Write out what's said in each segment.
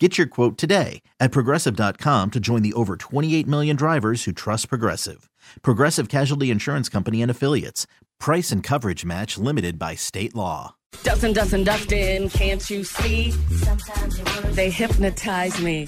Get your quote today at progressive.com to join the over 28 million drivers who trust Progressive. Progressive Casualty Insurance Company and Affiliates. Price and coverage match limited by state law. Dustin, Dustin, Dustin, can't you see? Sometimes they hypnotize me.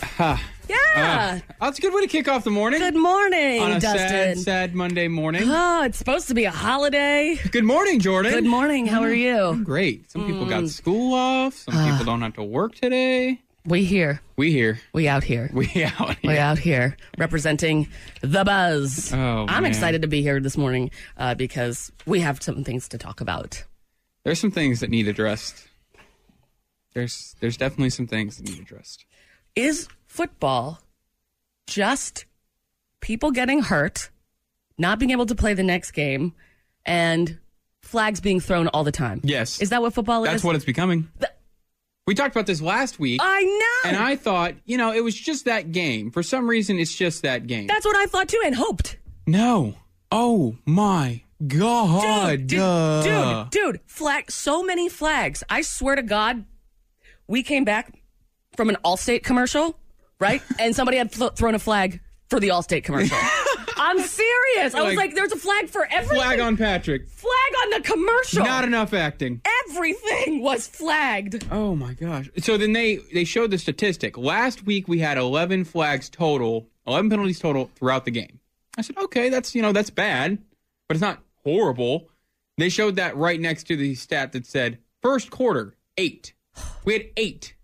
Yeah. Oh, that's a good way to kick off the morning. Good morning, on a Dustin. sad, sad Monday morning. Oh, it's supposed to be a holiday. Good morning, Jordan. Good morning. How are you? Great. Some people Mm. got school off. Some Ah. people don't have to work today. We here. We here. We out here. We out here. We out here representing the buzz. Oh, I'm man. excited to be here this morning uh, because we have some things to talk about. There's some things that need addressed. There's there's definitely some things that need addressed. Is football just people getting hurt, not being able to play the next game, and flags being thrown all the time? Yes. Is that what football is? That's what it's becoming. Th- we talked about this last week. I know. and I thought, you know, it was just that game. For some reason, it's just that game. That's what I thought too and hoped. no. Oh my God. Dude, dude, dude, dude, flag, so many flags. I swear to God, we came back from an Allstate commercial, right? and somebody had fl- thrown a flag for the Allstate commercial. I'm serious. I was Like, there's a flag for everything. Flag on Patrick. Flag on the commercial. Not enough acting. Everything was flagged. Oh my gosh. So then they they showed the statistic. Last week we had 11 flags total, 11 penalties total throughout the game. I said, "Okay, that's, you know, that's bad, but it's not horrible." They showed that right next to the stat that said first quarter, 8. We had 8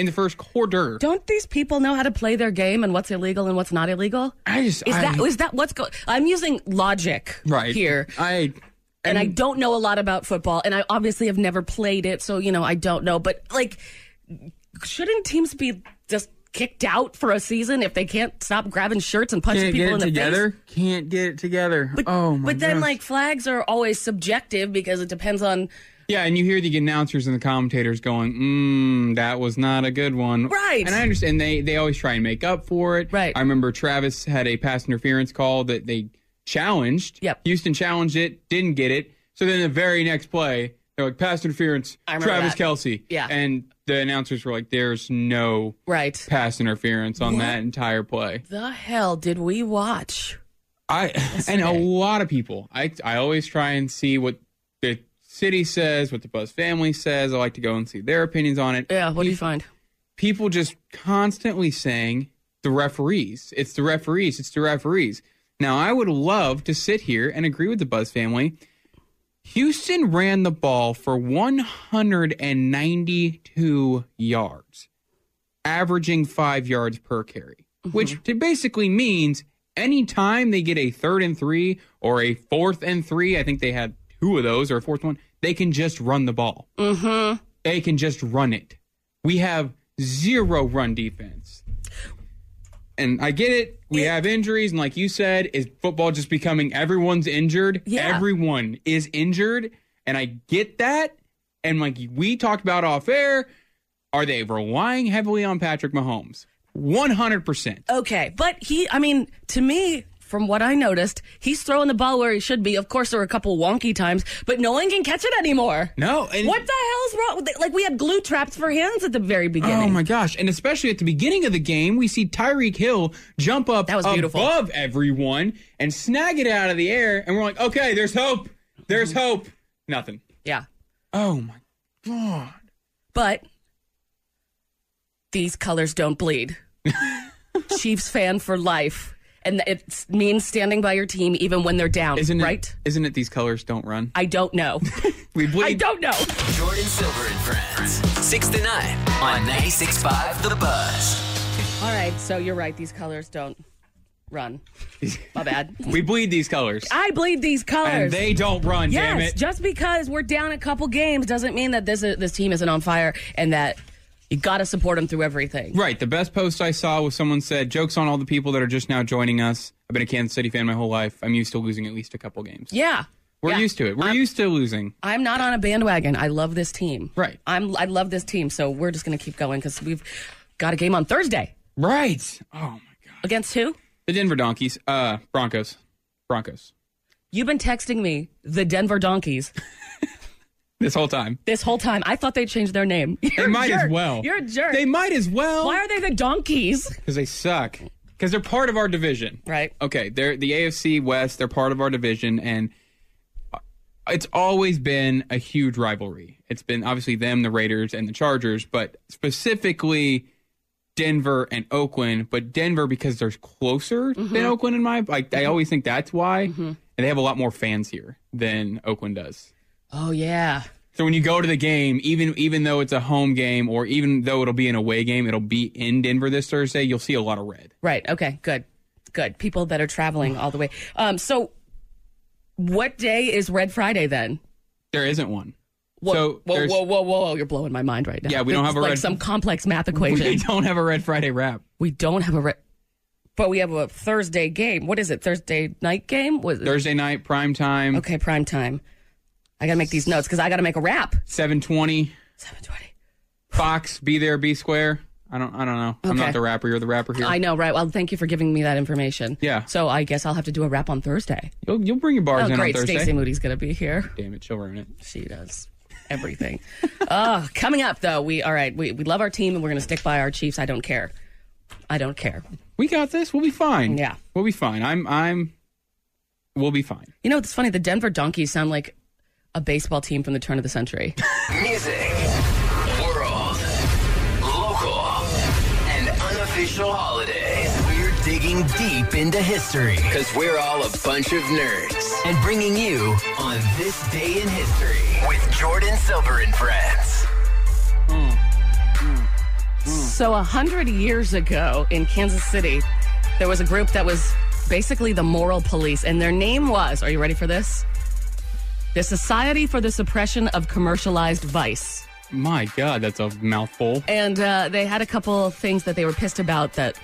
in the first quarter. Don't these people know how to play their game and what's illegal and what's not illegal? I just Is I, that is that what's going? I'm using logic right here. I and I don't know a lot about football, and I obviously have never played it, so you know I don't know. But like, shouldn't teams be just kicked out for a season if they can't stop grabbing shirts and punching people in the together. face? Can't get it together. But, oh my but then gosh. like flags are always subjective because it depends on Yeah, and you hear the announcers and the commentators going, "Mmm, that was not a good one." Right. And I understand they they always try and make up for it. Right. I remember Travis had a pass interference call that they challenged. Yep. Houston challenged it, didn't get it. So then the very next play, they're like, "Pass interference, Travis that. Kelce." Yeah. And the announcers were like, "There's no right. pass interference on that entire play." The hell did we watch? I and a lot of people. I I always try and see what city says, what the Buzz family says. I like to go and see their opinions on it. Yeah. What do you find? People just constantly saying the referees. It's the referees. It's the referees. Now I would love to sit here and agree with the Buzz family. Houston ran the ball for 192 yards, averaging five yards per carry, mm-hmm. which t- basically means anytime they get a third and three or a fourth and three, I think they had two of those or a fourth one, they can just run the ball. Mm-hmm. They can just run it. We have zero run defense. And I get it. We have injuries, and like you said, is football just becoming everyone's injured? Yeah. Everyone is injured, and I get that. And like we talked about off air, are they relying heavily on Patrick Mahomes? One hundred percent. Okay, but he, I mean, to me, from what I noticed, he's throwing the ball where he should be. Of course, there were a couple wonky times, but no one can catch it anymore. No, What the hell's wrong? with it? Like we had glue traps for hands at the very oh, beginning. Oh my gosh! And especially at the beginning of the game, we see Tyreek Hill jump up That was beautiful. above everyone and snag it out of the air, and we're like, "Okay, there's hope. There's mm-hmm. hope." Nothing. Yeah, Oh my god! but these colors don't bleed. Chiefs fan for life, and it means standing by your team even when they're down. Isn't it right? Isn't it? These colors don't run. I don't know. We bleed. I don't know. Jordan Silver and Friends. 6 to 9 on 96.5 The Buzz. All right, so you're right. These colors don't run. My bad. We bleed these colors, I bleed these colors. and they don't run. Yes, damn it! just because we're down a couple games doesn't mean that this this team isn't on fire and that you got to support them through everything. Right. The best post I saw was someone said, "Jokes on all the people that are just now joining us. I've been a Kansas City fan my whole life. I'm used to losing at least a couple games." Yeah. We're Yeah. used to it. We're I'm- used to losing. I'm not on a bandwagon. I love this team. Right. I'm. I love this team. So we're just gonna keep going because we've got a game on Thursday Right. Oh my god. against who? The Denver Donkeys. Uh, Broncos. Broncos. You've been texting me the Denver Donkeys This whole time. this whole time. I thought they changed their name. You're They might as well. You're a jerk. They might as well. Why are they the Donkeys? Because they suck. Because they're part of our division. Right. Okay. They're the AFC West. They're part of our division, and it's always been a huge rivalry. It's been obviously them, the Raiders, and the Chargers, but specifically Denver and Oakland. But Denver because they're closer Mm-hmm. than Oakland in my like. I always think that's why, and they have a lot more fans here than Oakland does. Oh yeah. So when you go to the game, even even though it's a home game or even though it'll be an away game, it'll be in Denver this Thursday. You'll see a lot of red. Right. Okay. Good. Good. People that are traveling all the way. Um. So, what day is Red Friday then? There isn't one. Whoa, so whoa, there's- whoa, whoa, whoa! You're blowing my mind right now. Yeah, we don't It's have a like red- some complex math equation. We don't have a Red Friday wrap. we don't have a red, but we have a Thursday game. What is it? Thursday night game? Was Thursday night prime time, okay? Prime time. I gotta make these notes because I gotta make a rap. seven twenty. Seven twenty. Fox, be there, be square. I don't. I don't know. I'm not the rapper. You're the rapper here. I know, right? Well, thank you for giving me that information. Yeah. So I guess I'll have to do a rap on Thursday. you'll you'll bring your bars Oh, in great! on Thursday. Stacey Moody's gonna be here. Damn it, she'll ruin it. She does everything. oh, coming up though, we all right. We we love our team and we're gonna stick by our Chiefs. I don't care. I don't care. We got this. We'll be fine. Yeah. we'll be fine. I'm. I'm. We'll be fine. You know, it's funny. The Denver Donkeys sound like a baseball team from the turn of the century. Music, world, local, and unofficial holidays. We're digging deep into history because we're all a bunch of nerds and bringing you on this day in history with Jordan Silver and friends. so a hundred years ago in Kansas City, there was a group that was basically the moral police, and their name was. Are you ready for this? The Society for the Suppression of Commercialized Vice. My God, that's a mouthful. And uh, they had a couple of things that they were pissed about that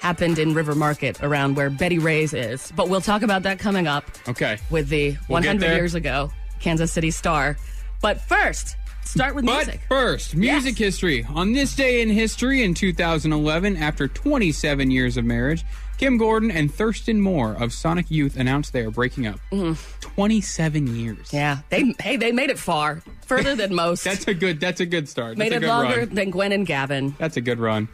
happened in River Market around where Betty Rae's is. But we'll talk about that coming up Okay. with the We'll 100 years ago Kansas City Star. But first, start with But music. first, music Yes. history. On this day in history in 2011, after 27 years of marriage, Kim Gordon and Thurston Moore of Sonic Youth announced they are breaking up. Mm. 27 years. Yeah, they hey they made it far, further than most. That's a good. That's a good start. made that's a it good longer Run. than Gwen and Gavin. That's a good run.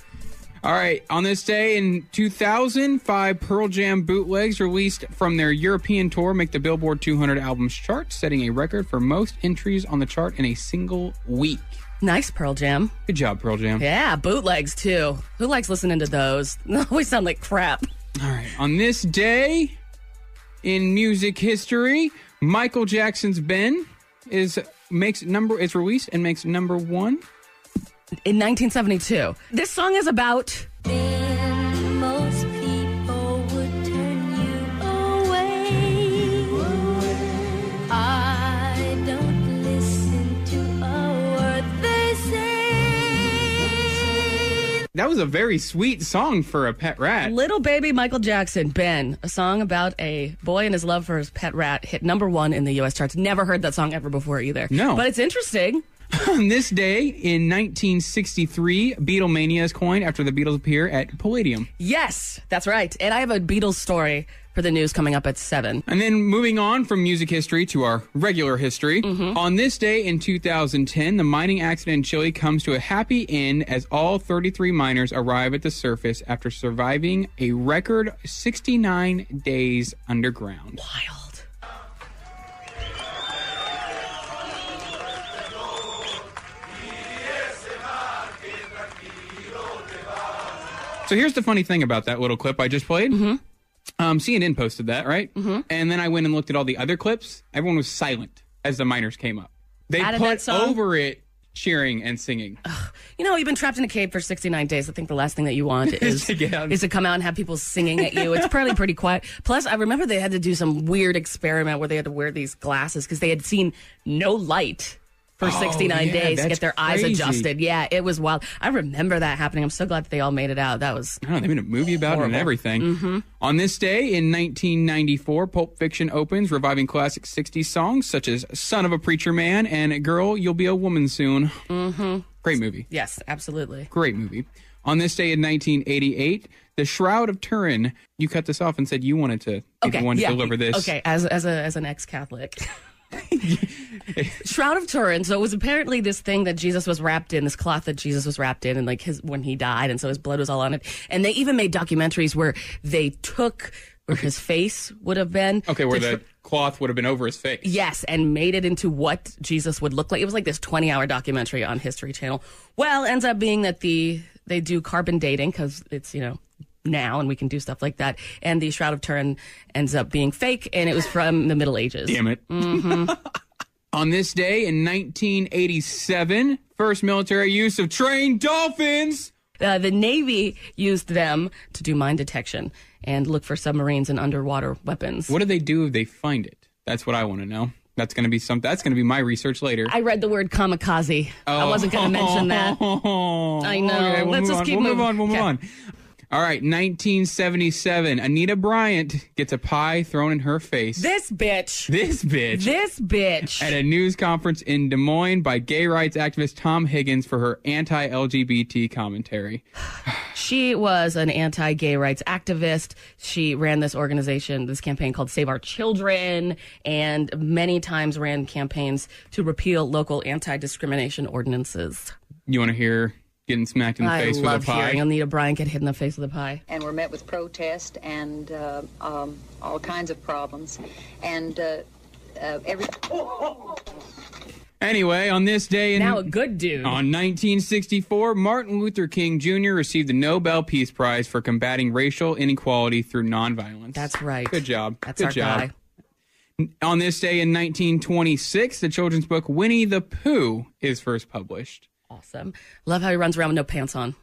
All right. On this day in 2005, Pearl Jam bootlegs released from their European tour make the Billboard 200 albums chart, setting a record for most entries on the chart in a single week. Nice Pearl Jam. Good job, Pearl Jam. Yeah, bootlegs too. Who likes listening to those? They always sound like crap. All right. On this day in music history, Michael Jackson's Ben is makes number it's released and makes number one. In 1972, this song is about That was a very sweet song for a pet rat. Little Baby Michael Jackson, Ben, a song about a boy and his love for his pet rat, hit number one in the U.S. charts. Never heard that song ever before either. No. But it's interesting. On this day in 1963, Beatlemania is coined after the Beatles appear at Palladium. Yes, that's right. And I have a Beatles story for the news coming up at 7. And then moving on from music history to our regular history. Mm-hmm. On this day in 2010, the mining accident in Chile comes to a happy end as all 33 miners arrive at the surface after surviving a record 69 days underground. Wild. So here's the funny thing about that little clip I just played. Mm-hmm. Um, CNN posted that, right? Mm-hmm. And then I went and looked at all the other clips. Everyone was silent as the miners came up. They Added put over it cheering and singing. You know, you've been trapped in a cave for 69 days. I think the last thing that you want is, to is to come out and have people singing at you. It's probably pretty quiet. Plus, I remember they had to do some weird experiment where they had to wear these glasses because they had seen no light for 69 Oh, yeah, days to get their eyes crazy. adjusted. Yeah, it was wild. I remember that happening. I'm so glad that they all made it out. That was I they made a movie about it and everything. Mm-hmm. On this day in 1994, Pulp Fiction opens, reviving classic 60s songs such as Son of a Preacher Man and Girl, You'll Be a Woman Soon. Mm-hmm. Great movie. yes, absolutely. Great movie. On this day in 1988, The Shroud of Turin. You cut this off and said you wanted to Okay, one to yeah. deliver this. Okay, as as a as an ex-Catholic. Shroud of Turin. So it was apparently this thing that Jesus was wrapped in, this cloth that Jesus was wrapped in, and like his when he died, and so his blood was all on it. And they even made documentaries where they took where his face would have been. Okay, where the tr- cloth would have been over his face. Yes, and made it into what Jesus would look like. It was like this 20 hour documentary on History Channel. Well, ends up being that the they do carbon dating because it's, you know, now and we can do stuff like that. And the Shroud of Turin ends up being fake and it was from the Middle Ages. Damn it. Mm-hmm. On this day in 1987, first military use of trained dolphins. Uh, the Navy used them to do mine detection and look for submarines and underwater weapons. What do they do if they find it? That's what I want to know. That's going to be some. That's going to be my research later. I read the word kamikaze. I wasn't going to mention that. I know. Okay, we'll Let's just on. keep we'll move moving. on. We'll move on. All right, 1977. Anita Bryant gets a pie thrown in her face. This bitch. this bitch. This bitch. at a news conference in Des Moines by gay rights activist Tom Higgins for her anti-LGBT commentary. She was an anti gay rights activist. She ran this organization, this campaign called Save Our Children, and many times ran campaigns to repeal local anti discrimination ordinances. You want to hear getting smacked in the I face with a pie? hearing Anita Bryant get hit in the face with a pie. and we're met with protest and uh, um, all kinds of problems. And uh, uh, every Anyway, on this day in Now a good dude. On 1964, Martin Luther King Jr. received the Nobel Peace Prize for combating racial inequality through nonviolence. That's right. Good job. That's Good our job. guy. On this day in 1926, the children's book Winnie the Pooh is first published. Awesome. Love how he runs around with no pants on.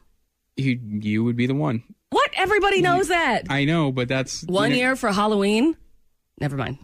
You, you would be the one. What? Everybody knows that. I know, but that's One you know- year for Halloween. Never mind.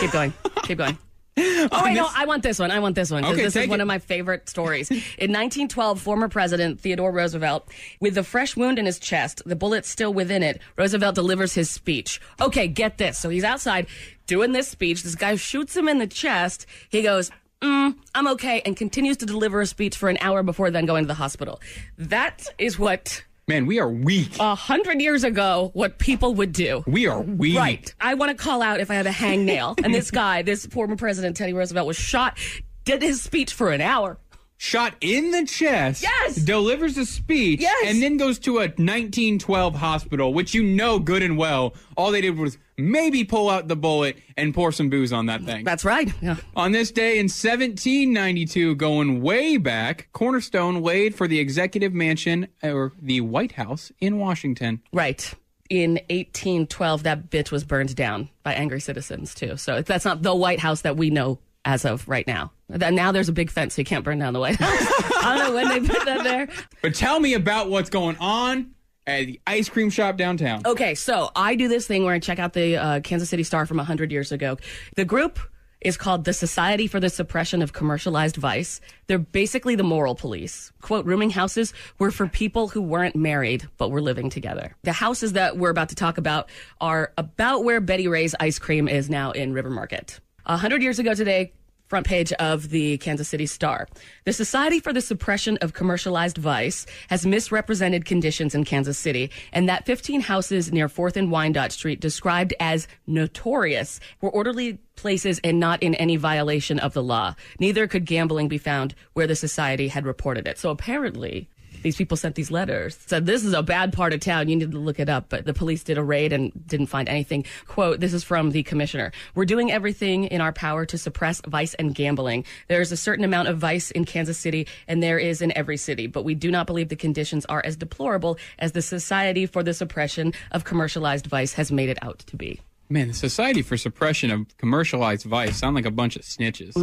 Keep going. Keep going. Oh wait, no, I want this one. I want this one because Okay, this is take one it. of my favorite stories. In 1912, former President Theodore Roosevelt, with a fresh wound in his chest, the bullet still within it, Roosevelt delivers his speech. Okay, get this. So he's outside doing this speech. This guy shoots him in the chest. He goes. Mm, I'm okay, and continues to deliver a speech for an hour before then going to the hospital. That is what Man, we are weak. a hundred years ago what people would do. we are weak. Right. I want to call out if I have a hangnail. and this guy, this former president, Teddy Roosevelt, was shot, did his speech for an hour. Shot in the chest. Yes. Delivers a speech. Yes. And then goes to a 1912 hospital, which you know good and well. All they did was maybe pull out the bullet and pour some booze on that thing. That's right. Yeah. On this day in 1792, going way back, Cornerstone laid for the executive mansion or the White House in Washington. Right. In 1812, that bitch was burned down by angry citizens, too. So that's not the White House that we know as of right now. Now there's a big fence, so you can't burn down the White House. I don't know when they put that there. But tell me about what's going on at the ice cream shop downtown. Okay, so I do this thing where I check out the uh, Kansas City Star from 100 years ago. The group is called the Society for the Suppression of Commercialized Vice. They're basically the moral police. Quote, rooming houses were for people who weren't married but were living together. The houses that we're about to talk about are about where Betty Rae's ice cream is now in River Market. A hundred years ago today, front page of the Kansas City Star. The Society for the Suppression of Commercialized Vice has misrepresented conditions in Kansas City, and that 15 houses near 4th and Wyandotte Street, described as notorious, were orderly places and not in any violation of the law. Neither could gambling be found where the society had reported it. So apparently, these people sent these letters. Said this is a bad part of town. You need to look it up. But the police did a raid and didn't find anything. Quote this is from the commissioner. We're doing everything in our power to suppress vice and gambling. There's a certain amount of vice in kansas city and there is in every city. But we do not believe the conditions are as deplorable as the society for the suppression of commercialized vice has made it out to be. Man, the Society for Suppression of Commercialized Vice sound like a bunch of snitches.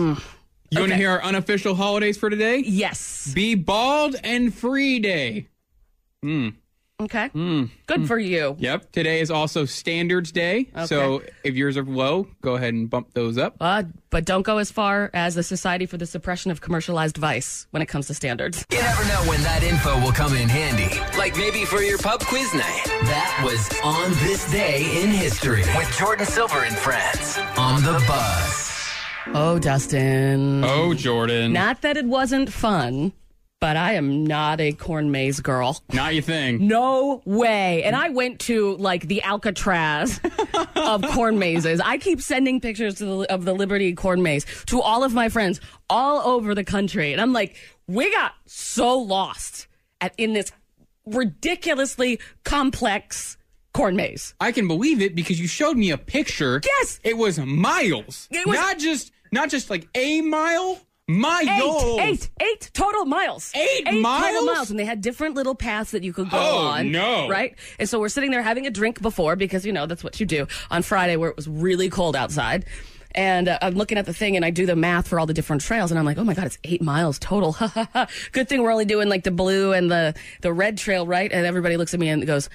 You want to hear our unofficial holidays for today? yes Be Bald and Free Day. Hmm. Okay. Good for you. Yep. Today is also Standards Day. So if yours are low, go ahead and bump those up. Uh, but don't go as far as the Society for the Suppression of Commercialized Vice when it comes to standards. You never know when that info will come in handy. Like maybe for your pub quiz night. That was On This Day in History with Jordan Silver and friends on the Buzz. Oh, Dustin. Oh, Jordan. Not that it wasn't fun, but I am not a corn maze girl. Not your thing. No way. And I went to like the Alcatraz of corn mazes. I keep sending pictures the, of the Liberty corn maze to all of my friends all over the country. And I'm like, we got so lost at, in this ridiculously complex corn maze. I can believe it because you showed me a picture. Yes. It was miles. It was- not just not just like a mile. Eight, Miles. eight, eight total miles. Eight total miles? miles, and they had different little paths that you could go Oh, on. no. Right, and so we're sitting there having a drink before because you know that's what you do on Friday where it was really cold outside. And uh, I'm looking at the thing and I do the math for all the different trails and I'm like, oh my god, it's eight miles total. Good thing we're only doing like the blue and the the red trail, right? And everybody looks at me and goes,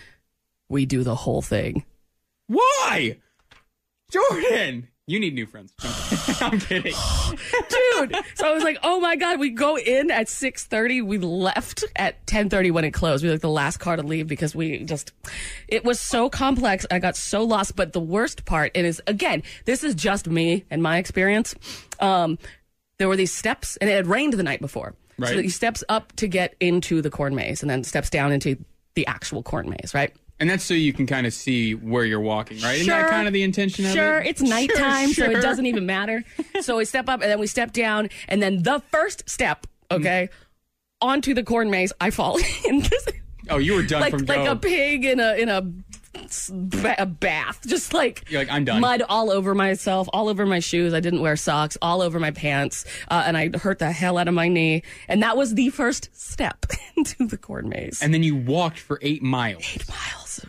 we do the whole thing. Why? Jordan, you need new friends. I'm kidding. dude. So I was like, oh my god, we go in at six thirty. We left at ten thirty when it closed. We were like the last car to leave because we just, it was so complex. I got so lost. But the worst part, is, again, this is just me and my experience. Um, there were these steps, and it had rained the night before. Right. So these steps up to get into the corn maze, and then steps down into the actual corn maze, right? And that's so you can kind of see where you're walking, right? Isn't that Sure. kind of the intention of it? Sure, it's nighttime, so sure. it doesn't even matter. so we step up and then we step down, and then the first step, mm-hmm. okay, onto the corn maze, I fall in. Oh, you were done like from like go. a pig in a in a, a bath, just like You're like, I'm done. Mud all over myself, all over my shoes. I didn't wear socks, all over my pants, uh, and I hurt the hell out of my knee. And that was the first step into the corn maze. and then you walked for eight miles. Eight miles.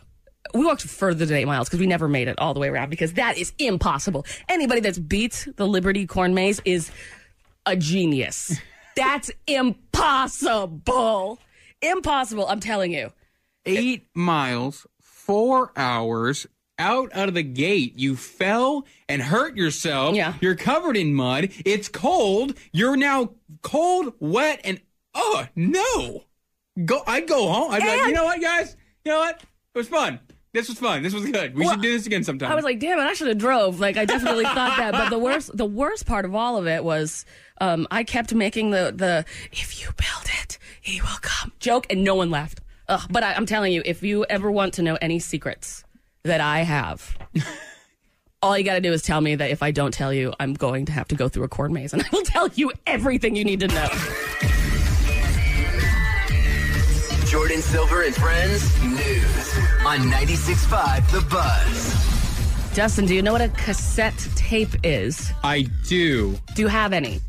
We walked further than eight miles because we never made it all the way around because that is impossible. Anybody that's beat the Liberty Corn Maze is a genius. That's impossible. Impossible, I'm telling you. Eight miles, four hours. Out out of the gate, you fell and hurt yourself. Yeah. You're covered in mud. It's cold. You're now cold, wet, and oh no. Go I'd go home. I'd be like, you know what, guys? You know what? It was fun. This was fun. This was good. We Well, should do this again sometime. I was like, damn it, I should have drove. Like I definitely thought that. But the worst the worst part of all of it was um, I kept making the the if you build it, he will come joke and no one laughed. Ugh, but I, I'm telling you, if you ever want to know any secrets that I have, all you got to do is tell me that if I don't tell you, I'm going to have to go through a corn maze, and I will tell you everything you need to know. Jordan Silver and Friends News on 96.5 The Buzz. Justin, do you know what a cassette tape is? I do. Do you have any?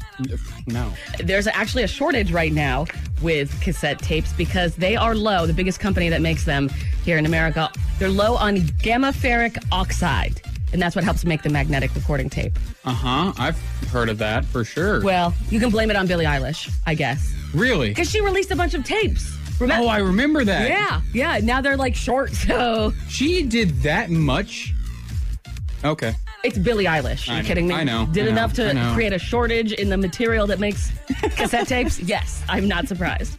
No. there's actually a shortage right now with cassette tapes because they are low. The biggest company that makes them here in America, they're low on gamma ferric oxide, and that's what helps make the magnetic recording tape. Uh huh. I've heard of that for sure. Well, you can blame it on Billie Eilish, I guess, really? because she released a bunch of tapes. Remember? Oh, I remember that. yeah, yeah. Now they're like short, so She did that much. Okay. It's Billie Eilish. Are you know, kidding me? I know, Did I know, enough to create a shortage in the material that makes cassette tapes? Yes, I'm not surprised.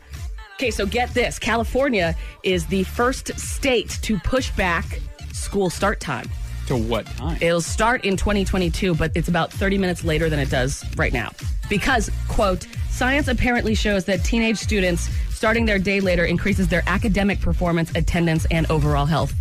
Okay, so get this California is the first state to push back school start time. To what time? It'll start in 2022, but it's about 30 minutes later than it does right now. Because, quote, science apparently shows that teenage students starting their day later increases their academic performance, attendance, and overall health.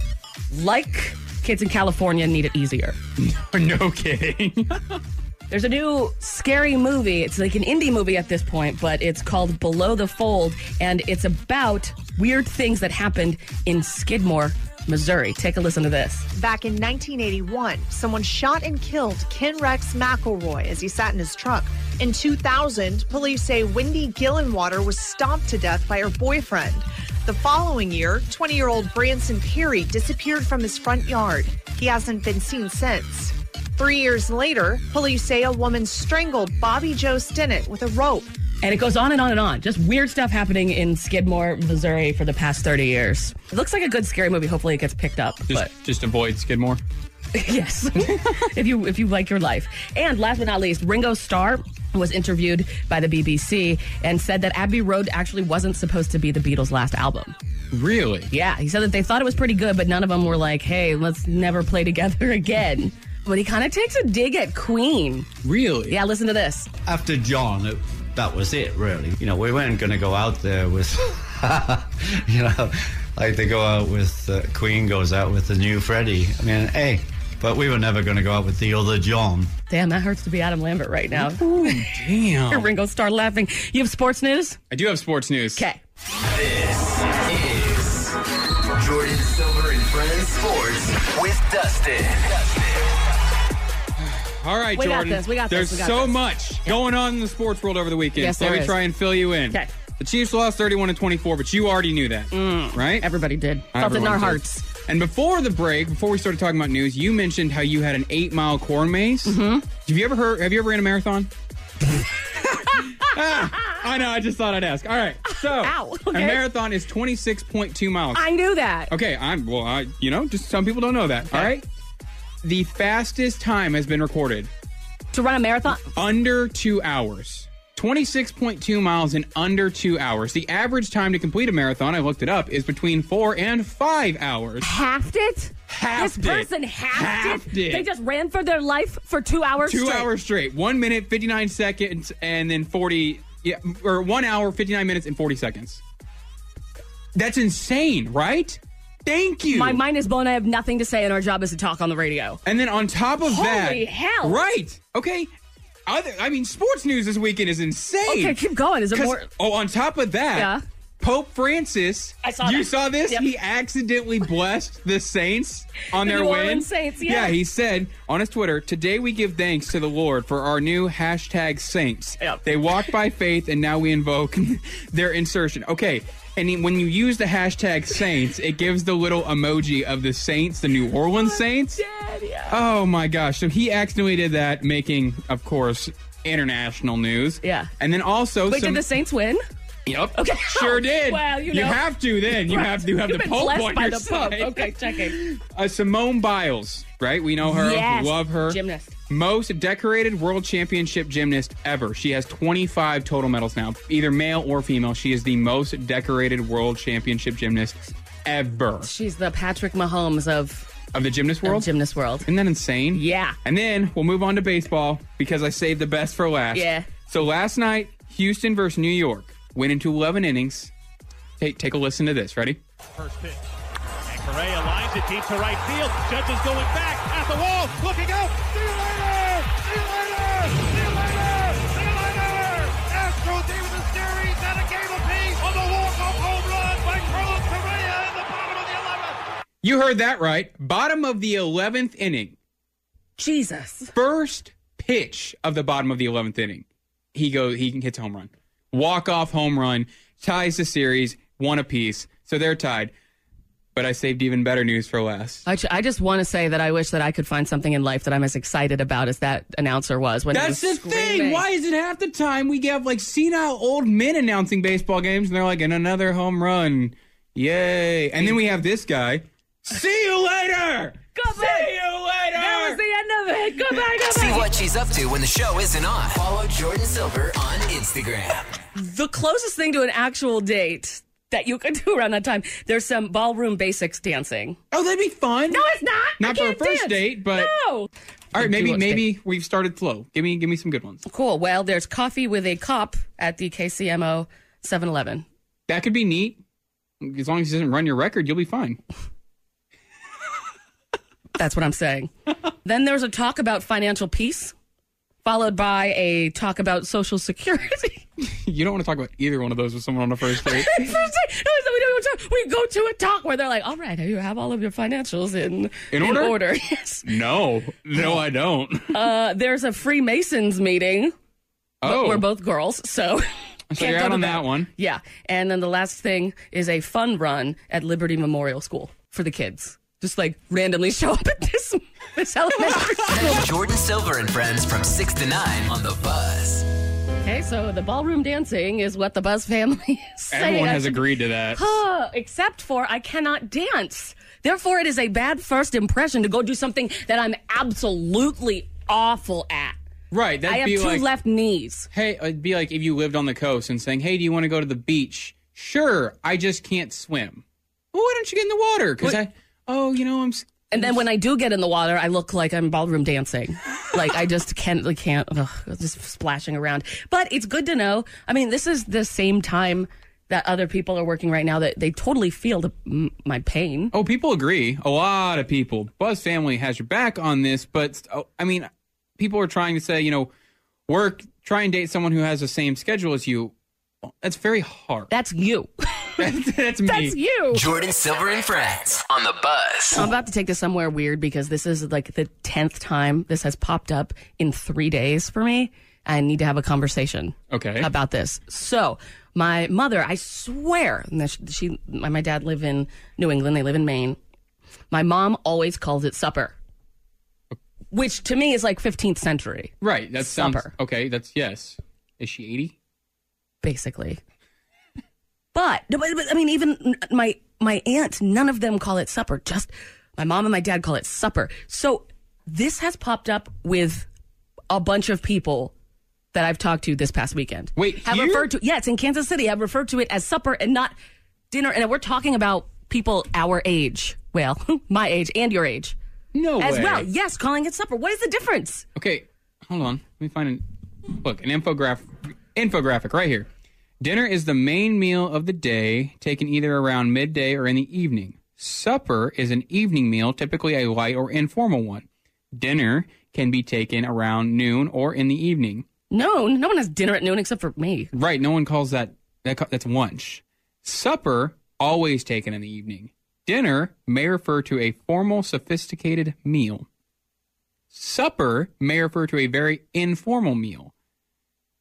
Like kids in California need it easier. no kidding. There's a new scary movie. It's like an indie movie at this point, but it's called Below the Fold, and it's about weird things that happened in Skidmore, Missouri. Take a listen to this. Back in 1981, someone shot and killed Ken Rex McElroy as he sat in his truck. In 2000, police say Wendy Gillenwater was stomped to death by her boyfriend. The following year, 20 year old Branson Perry disappeared from his front yard. He hasn't been seen since. Three years later, police say a woman strangled Bobbie Jo Stinnett with a rope. And it goes on and on and on. Just weird stuff happening in Skidmore, Missouri for the past 30 years. It looks like a good scary movie. Hopefully it gets picked up. Just, but just avoid Skidmore. yes. if you if you like your life. And last but not least, Ringo Starr was interviewed by the BBC and said that Abbey Road actually wasn't supposed to be the Beatles' last album. Really? Yeah, he said that they thought it was pretty good, but none of them were like, "Hey, let's never play together again." But he kind of takes a dig at Queen. Really? Yeah, listen to this. after John, it, that was it, really. You know, we weren't going to go out there with, you know, like they go out with, uh, Queen goes out with the new Freddie. I mean, hey, but we were never going to go out with the other John. Damn, that hurts to be Adam Lambert right now. Damn. Ringo Starr laughing. You have sports news? I do have sports news. Okay. This is Jordan Silver and Friends Sports with Dustin. All right, We got Jordan. this, we got this, There's we got so this. much going on in the sports world over the weekend. Yes, so let there me is. try and fill you in. Okay. The Chiefs lost 31 to 24, but you already knew that, mm. right? Everybody did. Felt it in Everyone our did. hearts. And before the break, before we started talking about news, you mentioned how you had an eight mile corn maze. Mm-hmm. Have you ever heard? Have you ever ran a marathon? Ah, I know. I just thought I'd ask. All right. So Ow, a marathon is 26.2 miles. I knew that. Okay, I'm well. I, you know, just some people don't know that. All right. The fastest time has been recorded To run a marathon? under two hours. 26.2 miles in under two hours. The average time to complete a marathon, I looked it up, is between four and five hours. Halved it? Halved this person halved, Halved it. it. They just ran for their life for two hours Two straight. hours straight. One minute, 59 seconds, and then 40, yeah, or one hour, 59 minutes, and 40 seconds. That's insane, right? Thank you. My mind is blown. I have nothing to say, and our job is to talk on the radio. And then on top of that, Holy hell. right? Okay. Other, I mean, sports news this weekend is insane. Okay, keep going. Is it 'Cause- more? Oh, on top of that, Yeah. Pope Francis. I saw You that. saw this? Yep. He accidentally blessed the Saints on The their New win. Orleans Saints, yeah. he said on his Twitter, "Today we give thanks to the Lord for our new hashtag Saints. Yep. They walk by faith, and now we invoke their insertion." Okay. And he- when you use the hashtag Saints, it gives the little emoji of the Saints, the New Orleans Saints. Dad, yeah. Oh my gosh. So he accidentally did that, making, of course, international news. Yeah. And then also Wait, some. did the Saints win? Yep. Okay. Sure did. Well, you know. have to then. You have to have You've the Pope on by your the side. Pope. Okay, checking. Uh, Simone Biles, right? We know her. Yes. Love her. Gymnast. Most decorated world championship gymnast ever. She has 25 total medals now, either male or female. She is the most decorated world championship gymnast ever She's the Patrick Mahomes of, of the gymnast of world. gymnast world. Isn't that insane? Yeah. And then we'll move on to baseball because I saved the best for last. Yeah. So last night, Houston versus New York went into 11 innings. Take, take a listen to this. Ready? First pitch. And Correa lines it deep to right field. Judge is going back at the wall, looking out. See you later! See you later! See you later! See you later! Astros even the series at a game apiece on the walk-off home run by Carlos Correa in the bottom of the 11th. You heard that right. Bottom of the 11th inning. Jesus. First pitch of the bottom of the 11th inning. He goes, he hits a home run. Walk off home run, ties the series, one apiece. So they're tied. But I saved even better news for last. I, ju- I just want to say that I wish that I could find something in life that I'm as excited about as that announcer was when he That's the was thing. Why is it half the time we have like senile old men announcing baseball games and they're like, in another home run. Yay. And then we have this guy. See you later. Goodbye. See you later. That was the end of it. Goodbye, See what she's up to when the show isn't on. Follow Jordan Silver on Instagram. The closest thing to an actual date that you could do around that time, there's some ballroom basics dancing. oh, that'd be fun. No, it's not. Not for a first dance. date, but No. all right. Maybe Duo maybe we've started slow. Give me give me some good ones. Cool. Well, there's coffee with a cop at the KCMO 7-Eleven. That could be neat. As long as it doesn't run your record, you'll be fine. That's what I'm saying. then there's a talk about financial peace, followed by a talk about social security. You don't want to talk about either one of those with someone on a first date. No, so we, don't talk- we go to a talk where they're like, all right, you have all of your financials in, In order? Yes. no, no, I don't. Uh, there's a Freemasons meeting. Oh, We're both girls, so. so can't you're out on that one. Yeah. And then the last thing is a fun run at Liberty Memorial School for the kids. Just like randomly show up at this, this elementary school. Jordan Silver and friends from 6 to 9 on The Buzz. Okay, so the ballroom dancing is what the Buzz family is saying. Everyone has should- agreed to that. Except for I cannot dance. Therefore, it is a bad first impression to go do something that I'm absolutely awful at. Right. That'd I have be two like, left knees. hey, uh, it'd be like if you lived on the coast and saying, hey, do you want to go to the beach? Sure, I just can't swim. Well, why don't you get in the water? Because I, oh, you know, I'm. s- And then when I do get in the water, I look like I'm ballroom dancing. like I just can't, like, can't, ugh, just splashing around. But it's good to know. I mean, this is the same time that other people are working right now that they totally feel the, m- my pain. Oh, people agree. A lot of people. Buzz family has your back on this, but oh, I mean, people are trying to say, you know, work, try and date someone who has the same schedule as you. Well, That's very hard. That's you. That's, that's me. That's you. Jordan Silver and Friends on the Buzz. I'm about to take this somewhere weird because this is like the 10th time this has popped up in three days for me. I need to have a conversation Okay. about this. So, my mother, I swear, she, my, my dad live in New England, they live in Maine. My mom always calls it supper, which to me is like 15th century, Right. That sounds Supper. okay. That's yes. Is she eighty? Basically. But, no, but, but, I mean, even my my aunt, none of them call it supper. Just my mom and my dad call it supper. So this has popped up with a bunch of people that I've talked to this past weekend. Wait, have here? referred to yeah, it's in Kansas City. Have referred to it as supper and not dinner. And we're talking about people our age. Well, my age and your age No as way. well. Yes, calling it supper. What is the difference? Okay, hold on. Let me find an look an infograph infographic right here. Dinner is the main meal of the day, taken either around midday or in the evening. Supper is an evening meal, typically a light or informal one. Dinner can be taken around noon or in the evening. No, no one has dinner at noon except for me. Right, no one calls that, that that's lunch. Supper always taken in the evening. Dinner may refer to a formal sophisticated meal. Supper may refer to a very informal meal.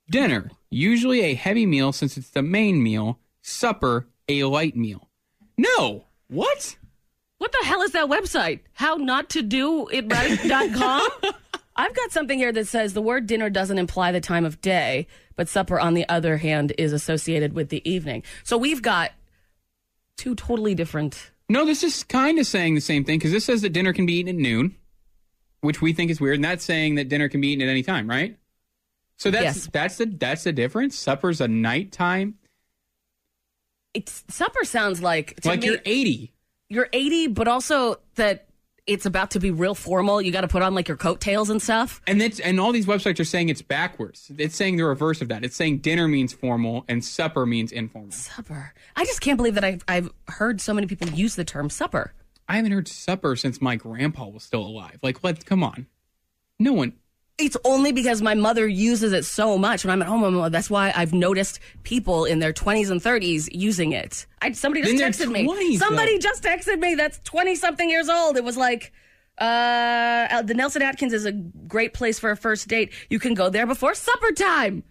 Dinner, usually a heavy meal since it's the main meal. Supper, a light meal. No. What? What the hell is that website? How not to do it right.com? I've got something here that says the word dinner doesn't imply the time of day, but supper, on the other hand, is associated with the evening. So we've got two totally different. No, this is kind of saying the same thing because this says that dinner can be eaten at noon, which we think is weird, and that's saying that dinner can be eaten at any time, right? So that's Yes. that's the that's the difference. Supper's a nighttime. It's supper sounds like like me, you're 80. you're 80, but also that it's about to be real formal. You got to put on like your coattails and stuff. And that's and all these websites are saying it's backwards. It's saying the reverse of that. It's saying dinner means formal and supper means informal. Supper. I just can't believe that I've, I've heard so many people use the term supper. I haven't heard supper since my grandpa was still alive. Like, let's come on. No one It's only because my mother uses it so much when I'm at home. I'm- That's why I've noticed people in their 20s and 30s using it. I, somebody just texted me. Somebody though. just texted me that's 20 something years old. It was like, uh, the Nelson Atkins is a great place for a first date. You can go there before supper time.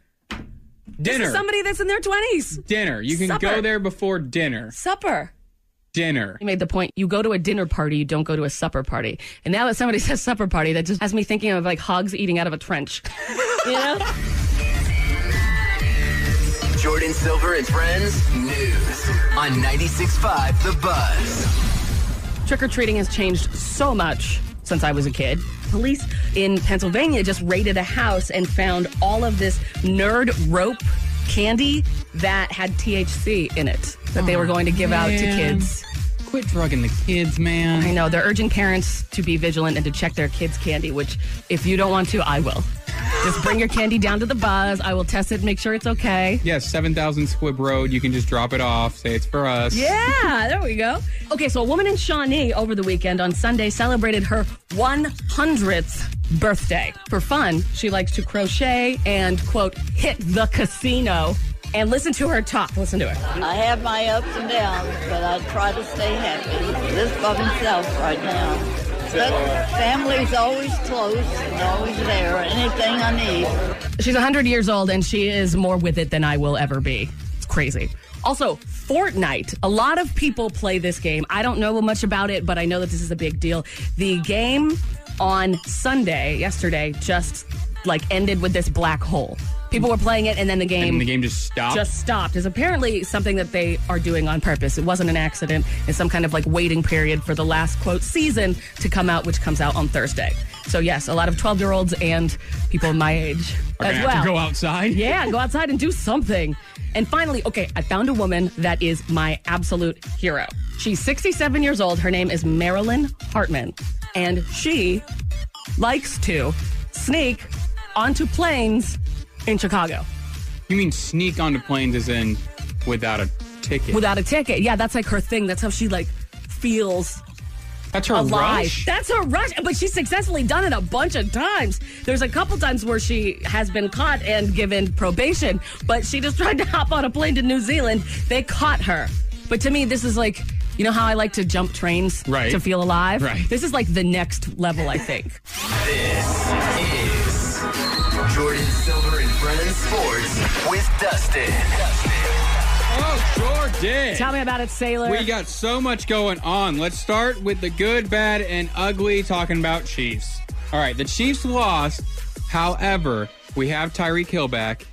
Dinner. somebody that's in their 20s. dinner. You can Supper. go there before dinner. Supper. Dinner. You made the point. You go to a dinner party, you don't go to a supper party. And now that somebody says supper party, that just has me thinking of like hogs eating out of a trench. you know? Jordan Silver and Friends News on 96.5 The Buzz. Trick or treating has changed so much since I was a kid. Police in Pennsylvania just raided a house and found all of this nerd rope candy that had THC in it that they were going to give out to man. kids. Quit drugging the kids, man. I know they're urging parents to be vigilant and to check their kids' candy, which if you don't want to, I will. Just bring your candy down to the buzz. I will test it, make sure it's okay. Yes, 7000 Squibb Road. You can just drop it off, say it's for us. Yeah, there we go. Okay, so a woman in Shawnee over the weekend on Sunday celebrated her 100th birthday. For fun, she likes to crochet and, quote, hit the casino. And listen to her talk. Listen to it. I have my ups and downs, but I try to stay happy. This by myself right now. Family's always close and always there. Anything I need. She's 100 years old and she is more with it than I will ever be. It's crazy. Also, Fortnite. A lot of people play this game. I don't know much about it, but I know that this is a big deal. The game on Sunday, yesterday, just like ended with this black hole. People were playing it, and then the game And the game just stopped. just stopped. Is apparently something that they are doing on purpose. It wasn't an accident. It's some kind of like waiting period for the last quote season to come out, which comes out on Thursday. So yes, a lot of twelve year olds and people my age Are as gonna well. have to go outside. Yeah, go outside and do something. And finally, okay, I found a woman that is my absolute hero. She's 67 years old. Her name is Marilyn Hartman. And she likes to sneak onto planes in Chicago You mean sneak onto planes as in without a ticket? without a ticket. Yeah, that's like her thing. That's how she like feels That's her alive. rush. That's her rush, but she's successfully done it a bunch of times. There's a couple times where she has been caught and given probation, but she just tried to hop on a plane to New Zealand. They caught her. But to me, this is like, you know how I like to jump trains Right. to feel alive? Right. This is like the next level, I think. This Friends Sports with Dustin. Oh, sure did. Tell me about it, Sailor. We got so much going on. Let's start with the good, bad, and ugly talking about Chiefs. All right, the Chiefs lost. However, we have Tyreek Hill back.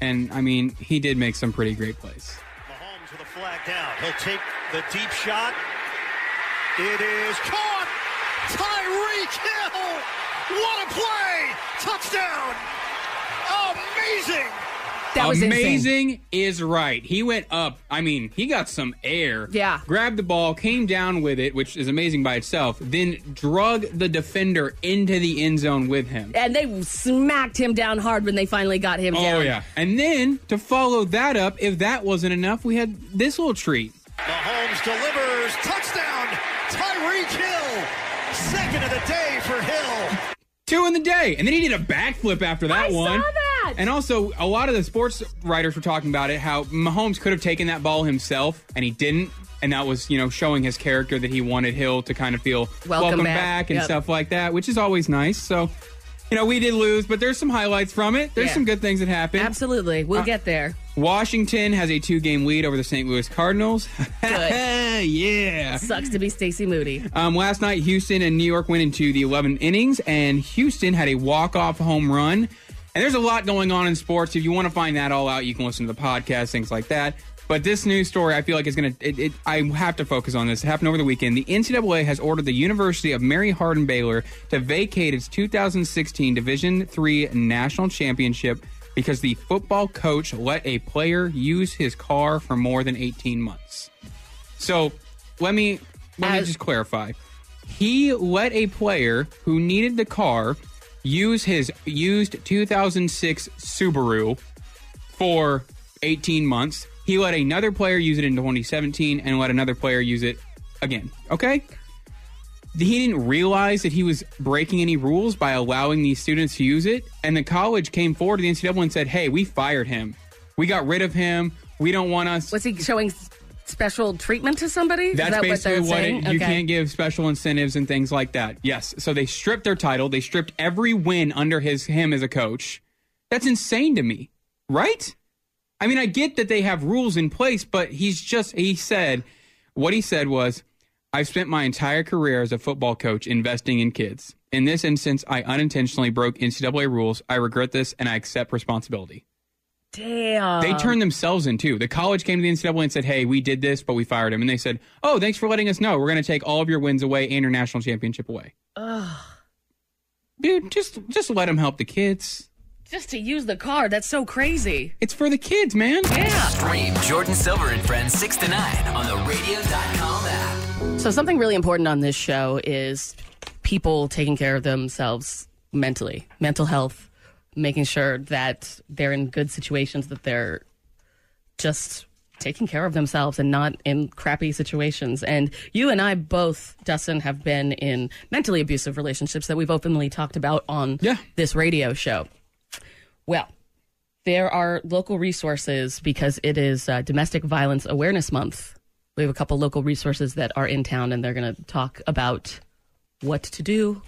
And, I mean, he did make some pretty great plays. Mahomes with a flag down. He'll take the deep shot. It is caught. Tyreek Hill. What a play. Touchdown. Amazing. that was insane. Amazing is right. He went up. I mean, he got some air. Yeah. Grabbed the ball, came down with it, which is amazing by itself. Then drug the defender into the end zone with him. And they smacked him down hard when they finally got him oh, down. Oh yeah. And then to follow that up, if that wasn't enough, we had this little treat. Mahomes delivers. Touchdown. Two in the day. And then he did a backflip after that I saw one. that. And also, a lot of the sports writers were talking about it, how Mahomes could have taken that ball himself, and he didn't. And that was, you know, showing his character that he wanted Hill to kind of feel Welcome back, back. and Yep. stuff like that, which is always nice. So, you know, we did lose, but there's some highlights from it. There's Yeah. some good things that happened. Absolutely. We'll Uh, get there. Washington has a two game lead over the St. Louis Cardinals. yeah. Sucks to be Stacey Moody. Um, last night, Houston and New York went into the 11 innings, and Houston had a walk-off home run. And there's a lot going on in sports. If you want to find that all out, you can listen to the podcast, things like that. But this news story, I feel like is going to. I have to focus on this. It happened over the weekend. The NCAA has ordered the University of Mary Hardin Baylor to vacate its 2016 Division III national championship because the football coach let a player use his car for more than 18 months. So let me let me just clarify. He let a player who needed the car use his used 2006 Subaru for 18 months. He let another player use it in 2017 and let another player use it again. Okay? He didn't realize that he was breaking any rules by allowing these students to use it. And the college came forward to the NCAA and said, hey, we fired him. We got rid of him. We don't want us. Was he showing special treatment to somebody? Is That's that basically what, what, it, you Okay. can't give special incentives and things like that. Yes. So they stripped their title. They stripped every win under his him as a coach. That's insane to me, right? I mean, I get that they have rules in place, but he's just he said what he said was, "I've spent my entire career as a football coach investing in kids. In this instance, I unintentionally broke NCAA rules. I regret this and I accept responsibility." Damn. They turned themselves in too. The college came to the NCAA and said, "Hey, we did this, but we fired him." And they said, "Oh, thanks for letting us know. We're going to take all of your wins away and your national championship away." Ugh. Dude, just just let him help the kids. Just to use the car. That's so crazy. It's for the kids, man. Yeah. Stream Jordin Silver and Friends 6 to 9 on the radio.com app. So something really important on this show is people taking care of themselves mentally, mental health, making sure that they're in good situations, that they're just taking care of themselves and not in crappy situations. And you and I both, Dustin, have been in mentally abusive relationships that we've openly talked about on Yeah. this radio show. Well, there are local resources because it is uh, Domestic Violence Awareness Month. We have a couple local resources that are in town, and they're going to talk about what to do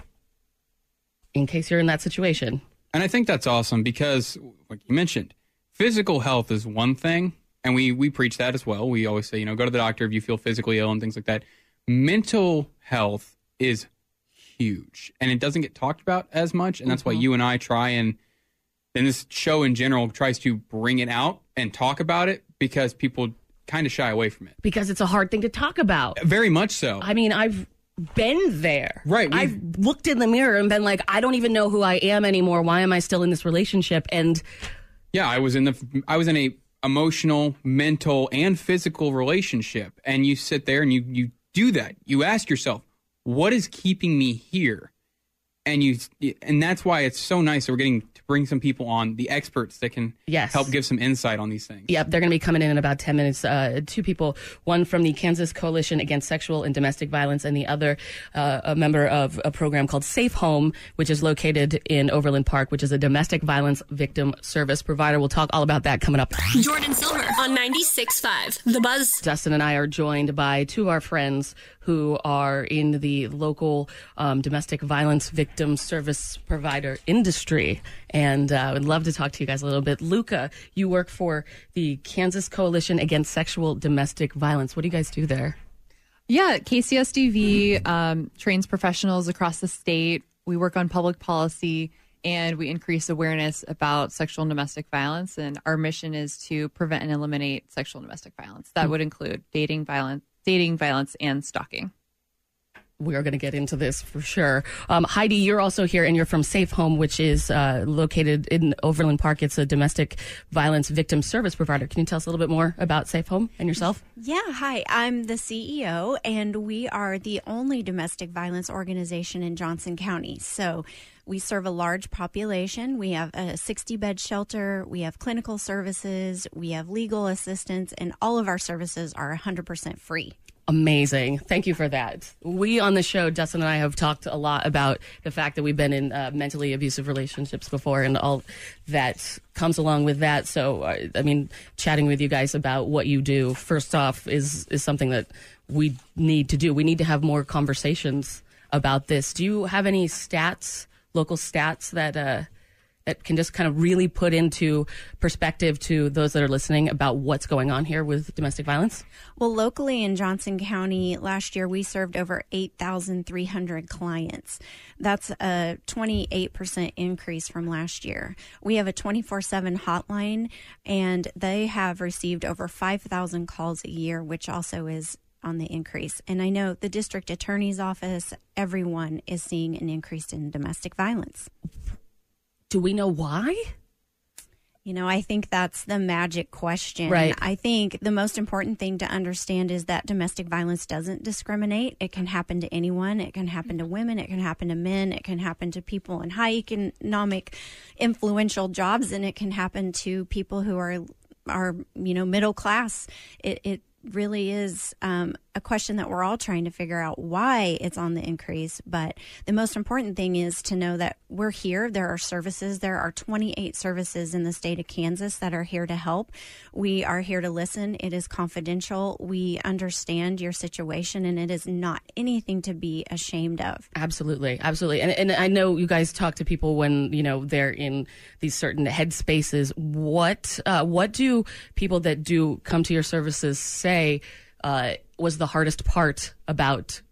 in case you're in that situation. And I think that's awesome because, like you mentioned, physical health is one thing, and we we preach that as well. We always say, you know, go to the doctor if you feel physically ill and things like that. Mental health is huge and it doesn't get talked about as much. And that's why Mhm. you and I try and, and this show in general tries to bring it out and talk about it because people kind of shy away from it. because it's a hard thing to talk about. Very much so. I mean, I've been there. Right, I've looked in the mirror and been like, I don't even know who I am anymore. Why am I still in this relationship? And Yeah, I was in the I was in a emotional, mental, and physical relationship, and you sit there and you you do that. You ask yourself, what is keeping me here? And you and that's why it's so nice that we're getting bring some people on, the experts that can Yes. help give some insight on these things. Yep, they're going to be coming in in about 10 minutes. Uh, two people, one from the Kansas Coalition Against Sexual and Domestic Violence, and the other uh, a member of a program called Safe Home, which is located in Overland Park, which is a domestic violence victim service provider. We'll talk all about that coming up. Jordin Silver on 96.5. The Buzz. Dustin and I are joined by two of our friends who are in the local um, domestic violence victim service provider industry. And uh, I would love to talk to you guys a little bit. Luca, you work for the Kansas Coalition Against Sexual Domestic Violence. What do you guys do there? Yeah, KCSDV um, trains professionals across the state. We work on public policy and we increase awareness about sexual and domestic violence. And our mission is to prevent and eliminate sexual and domestic violence. That would include dating violence, dating violence, and stalking. We're going to get into this for sure. Um, Heidi, you're also here and you're from Safe Home, which is uh, located in Overland Park. It's a domestic violence victim service provider. Can you tell us a little bit more about Safe Home and yourself? Yeah, hi. I'm the CEO, and we are the only domestic violence organization in Johnson County. So we serve a large population. We have a 60 bed shelter, we have clinical services, we have legal assistance, and all of our services are 100% free. Amazing. Thank you for that. We on the show, Dustin and I have talked a lot about the fact that we've been in uh, mentally abusive relationships before and all that comes along with that. So, uh, I mean, chatting with you guys about what you do, first off, is, is something that we need to do. We need to have more conversations about this. Do you have any stats, local stats that, uh, that can just kind of really put into perspective to those that are listening about what's going on here with domestic violence? Well, locally in Johnson County, last year we served over 8,300 clients. That's a 28% increase from last year. We have a 24 7 hotline, and they have received over 5,000 calls a year, which also is on the increase. And I know the district attorney's office, everyone is seeing an increase in domestic violence. Do we know why? You know, I think that's the magic question. Right. I think the most important thing to understand is that domestic violence doesn't discriminate. It can happen to anyone. It can happen to women. It can happen to men. It can happen to people in high economic, influential jobs, and it can happen to people who are are you know middle class. It it really is um, a question that we're all trying to figure out why it's on the increase. But the most important thing is to know that we're here. There are services. There are 28 services in the state of Kansas that are here to help. We are here to listen. It is confidential. We understand your situation, and it is not anything to be ashamed of. Absolutely, absolutely. And and I know you guys talk to people when you know they're in these certain headspaces. What uh, what do people that do come to your services say uh, was the hardest part about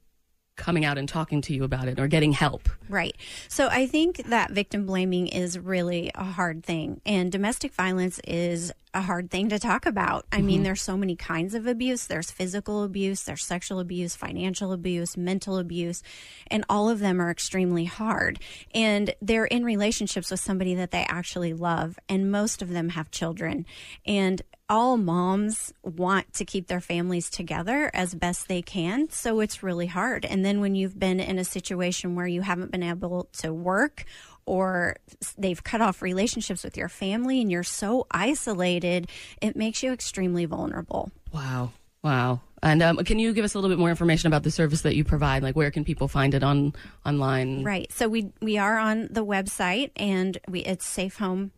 coming out and talking to you about it or getting help? Right. So I think that victim blaming is really a hard thing. And domestic violence is a hard thing to talk about. I mean, Mhm. there's so many kinds of abuse. There's physical abuse, there's sexual abuse, financial abuse, mental abuse, and all of them are extremely hard. And they're in relationships with somebody that they actually love, and most of them have children. And all moms want to keep their families together as best they can. So it's really hard. And then when you've been in a situation where you haven't been able to work or they've cut off relationships with your family and you're so isolated, it makes you extremely vulnerable. Wow, wow. And um, can you give us a little bit more information about the service that you provide? Like, where can people find it on online? Right. So we we are on the website and we it's safehome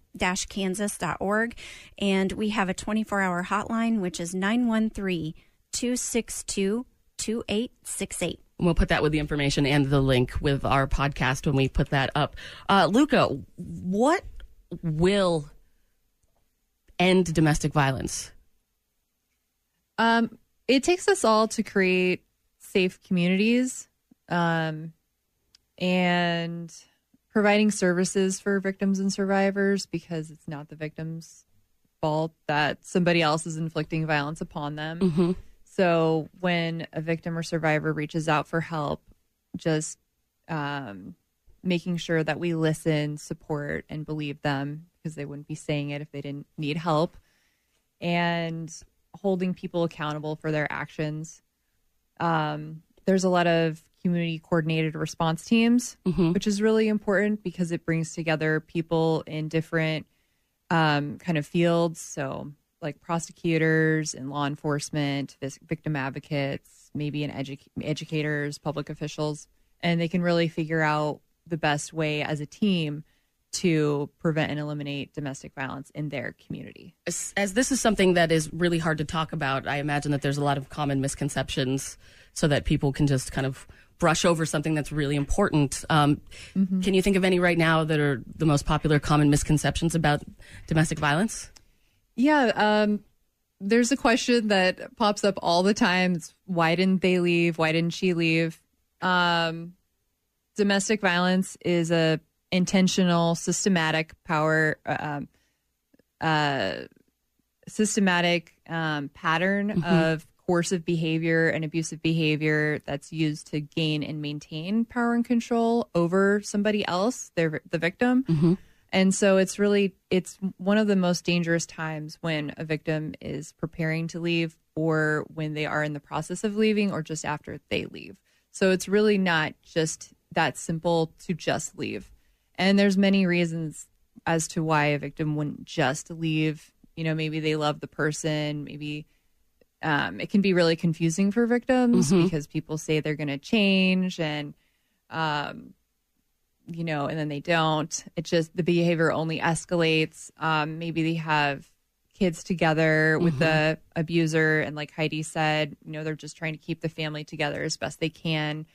kansas.org and we have a 24-hour hotline which is 913-262-2868. We'll put that with the information and the link with our podcast when we put that up. Uh, Luca, what will end domestic violence? Um, it takes us all to create safe communities. Um, and providing services for victims and survivors because it's not the victim's fault that somebody else is inflicting violence upon them. Mhm. So when a victim or survivor reaches out for help, just um, making sure that we listen, support, and believe them because they wouldn't be saying it if they didn't need help, and holding people accountable for their actions. Um, there's a lot of community coordinated response teams, which is really important because it brings together people in different um, kind of fields. So, like prosecutors and law enforcement, victim advocates, maybe an edu- educators, public officials, and they can really figure out the best way as a team to prevent and eliminate domestic violence in their community. as, as this is something that is really hard to talk about, I imagine that there's a lot of common misconceptions so that people can just kind of brush over something that's really important. Um, Can you think of any right now that are the most popular common misconceptions about domestic violence? Yeah, um, there's a question that pops up all the time. It's why didn't they leave? Why didn't she leave? Um, domestic violence is a intentional, systematic power, um, uh, systematic um, pattern Mhm. of coercive behavior and abusive behavior that's used to gain and maintain power and control over somebody else, their the victim. And so it's really it's one of the most dangerous times when a victim is preparing to leave or when they are in the process of leaving or just after they leave. So it's really not just that simple to just leave. And there's many reasons as to why a victim wouldn't just leave. You know, maybe they love the person, maybe um, it can be really confusing for victims Mhm. because people say they're going to change and um, you know, and then they don't. It just the behavior only escalates. Um, maybe they have kids together with the abuser, and like Heidi said, you know, they're just trying to keep the family together as best they can.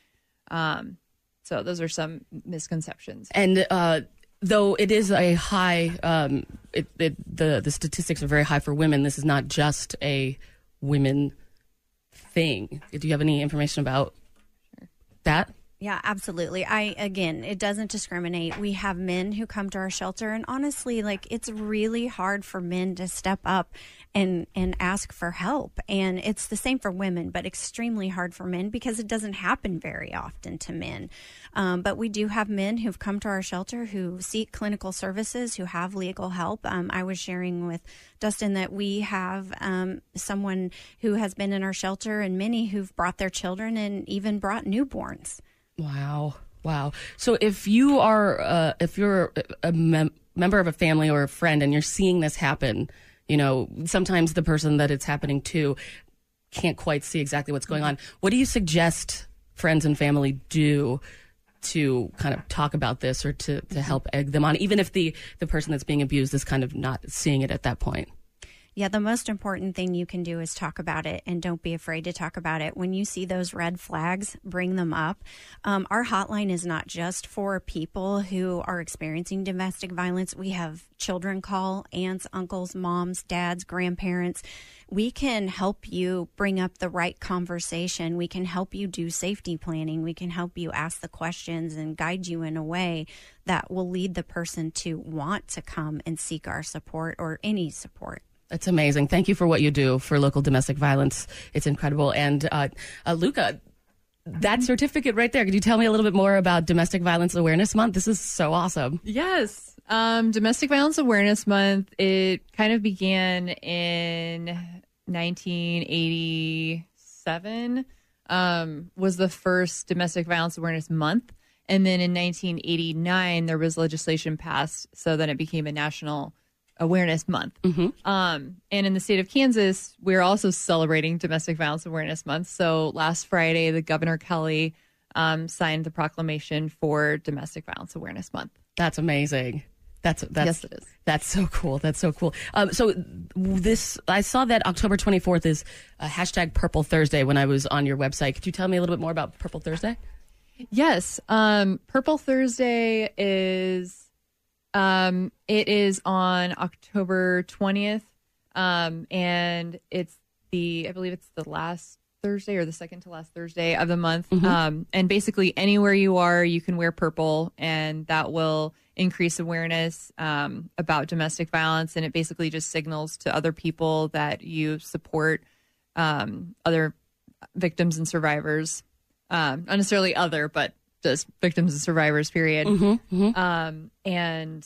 Um, so those are some misconceptions. And uh, though it is a high, um, it, it, the the statistics are very high for women. This is not just a women thing. Do you have any information about that? Yeah, absolutely. I again, it doesn't discriminate. We have men who come to our shelter and honestly, like it's really hard for men to step up and and ask for help. And it's the same for women, but extremely hard for men because it doesn't happen very often to men. Um, but we do have men who've come to our shelter who seek clinical services, who have legal help. Um, I was sharing with Dustin that we have um, someone who has been in our shelter and many who've brought their children and even brought newborns. Wow. Wow. So if you are, uh, if you're a mem- member of a family or a friend and you're seeing this happen, you know, sometimes the person that it's happening to can't quite see exactly what's going on. What do you suggest friends and family do to kind of talk about this or to, to help egg them on, even if the, the person that's being abused is kind of not seeing it at that point? Yeah, the most important thing you can do is talk about it and don't be afraid to talk about it. When you see those red flags, bring them up. Um, our hotline is not just for people who are experiencing domestic violence. We have children call, aunts, uncles, moms, dads, grandparents. We can help you bring up the right conversation. We can help you do safety planning. We can help you ask the questions and guide you in a way that will lead the person to want to come and seek our support or any support. That's amazing. Thank you for what you do for local domestic violence. It's incredible. And uh, uh, Luca, that certificate right there. Could you tell me a little bit more about Domestic Violence Awareness Month? This is so awesome. Yes. Um, Domestic Violence Awareness Month, it kind of began in 1987, um, was the first Domestic Violence Awareness Month. And then in 1989, there was legislation passed so then it became a national awareness month. Um, and in the state of Kansas, we're also celebrating Domestic Violence Awareness Month. So last Friday, the Governor Kelly um, signed the proclamation for Domestic Violence Awareness Month. That's amazing. That's that's Yes, it is. That's so cool. That's so cool. Um, so this, I saw that October 24th is uh, hashtag Purple Thursday when I was on your website. Could you tell me a little bit more about Purple Thursday? Yes. Um, Purple Thursday is um, it is on October twentieth, um, and it's the I believe it's the last Thursday or the second to last Thursday of the month. Mhm. Um, and basically, anywhere you are, you can wear purple, and that will increase awareness um, about domestic violence. And it basically just signals to other people that you support um, other victims and survivors. Um, not necessarily other, but just victims and survivors, period. Mhm, mhm. Um, and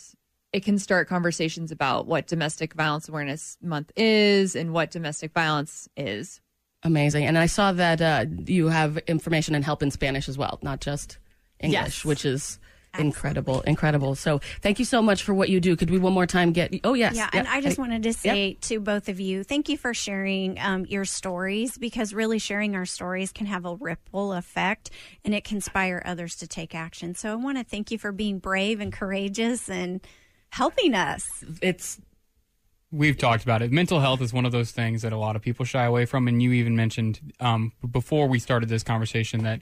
it can start conversations about what Domestic Violence Awareness Month is and what domestic violence is. Amazing. And I saw that uh, you have information and help in Spanish as well, not just English, Yes. which is incredible, incredible. So thank you so much for what you do. Could we one more time get? Oh yes. Yeah, Yep. and I just wanted to Yep. say to both of you, thank you for sharing um, your stories because really sharing our stories can have a ripple effect and it can inspire others to take action. So I want to thank you for being brave and courageous and helping us. It's We've talked about it. Mental health is one of those things that a lot of people shy away from. And you even mentioned um, before we started this conversation that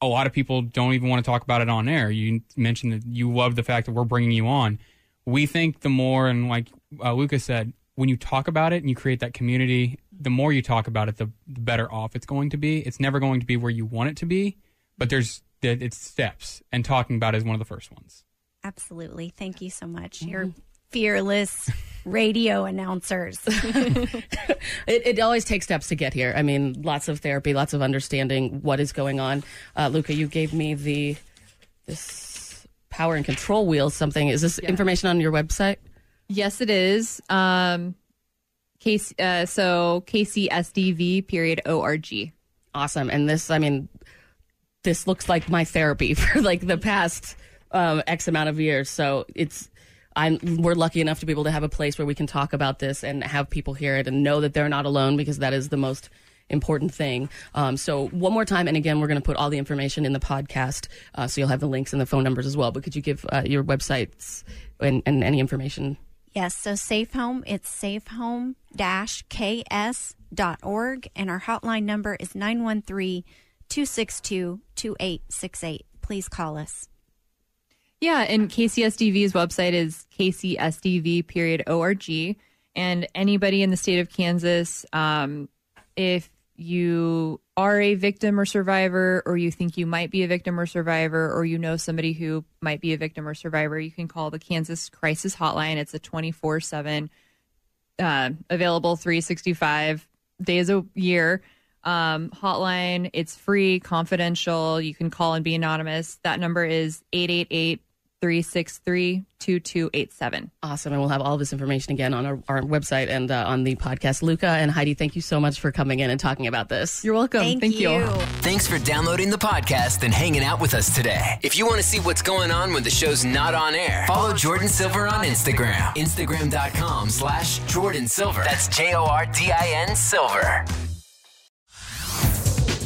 a lot of people don't even want to talk about it on air. You mentioned that you love the fact that we're bringing you on. We think the more, and like uh, Lucas said, when you talk about it and you create that community, the more you talk about it, the, the better off it's going to be. It's never going to be where you want it to be, but there's it's steps, and talking about it is one of the first ones. Absolutely. Thank you so much. Mm-hmm. You're fearless radio announcers. it, it always takes steps to get here. I mean, lots of therapy, lots of understanding what is going on. Uh, Luca, you gave me the this power and control wheel. Something is this information on your website? Yes, it is. Um, case, uh, so KCSDV period ORG. Awesome. And this, I mean, this looks like my therapy for like the past um, X amount of years. So it's, I'm, we're lucky enough to be able to have a place where we can talk about this and have people hear it and know that they're not alone because that is the most important thing. Um, so one more time, and again, we're going to put all the information in the podcast, uh, so you'll have the links and the phone numbers as well. But could you give uh, your websites and, and any information? Yes, so Safe Home, it's safehome ks.org, and our hotline number is 913 262 2868. Please call us. Yeah, and KCSDV's website is KCSDV period ORG. And anybody in the state of Kansas, um, if you are a victim or survivor, or you think you might be a victim or survivor, or you know somebody who might be a victim or survivor, you can call the Kansas Crisis Hotline. It's a 24 7, uh, available 365 days a year um, hotline. It's free, confidential. You can call and be anonymous. That number is 888 363 2287. Awesome. And we'll have all this information again on our, our website and uh, on the podcast. Luca and Heidi, thank you so much for coming in and talking about this. You're welcome. Thank you. Thanks for downloading the podcast and hanging out with us today. If you want to see what's going on when the show's not on air, follow Jordin Silver on Instagram. Instagram.com slash Jordin Silver. That's J O R D I N Silver.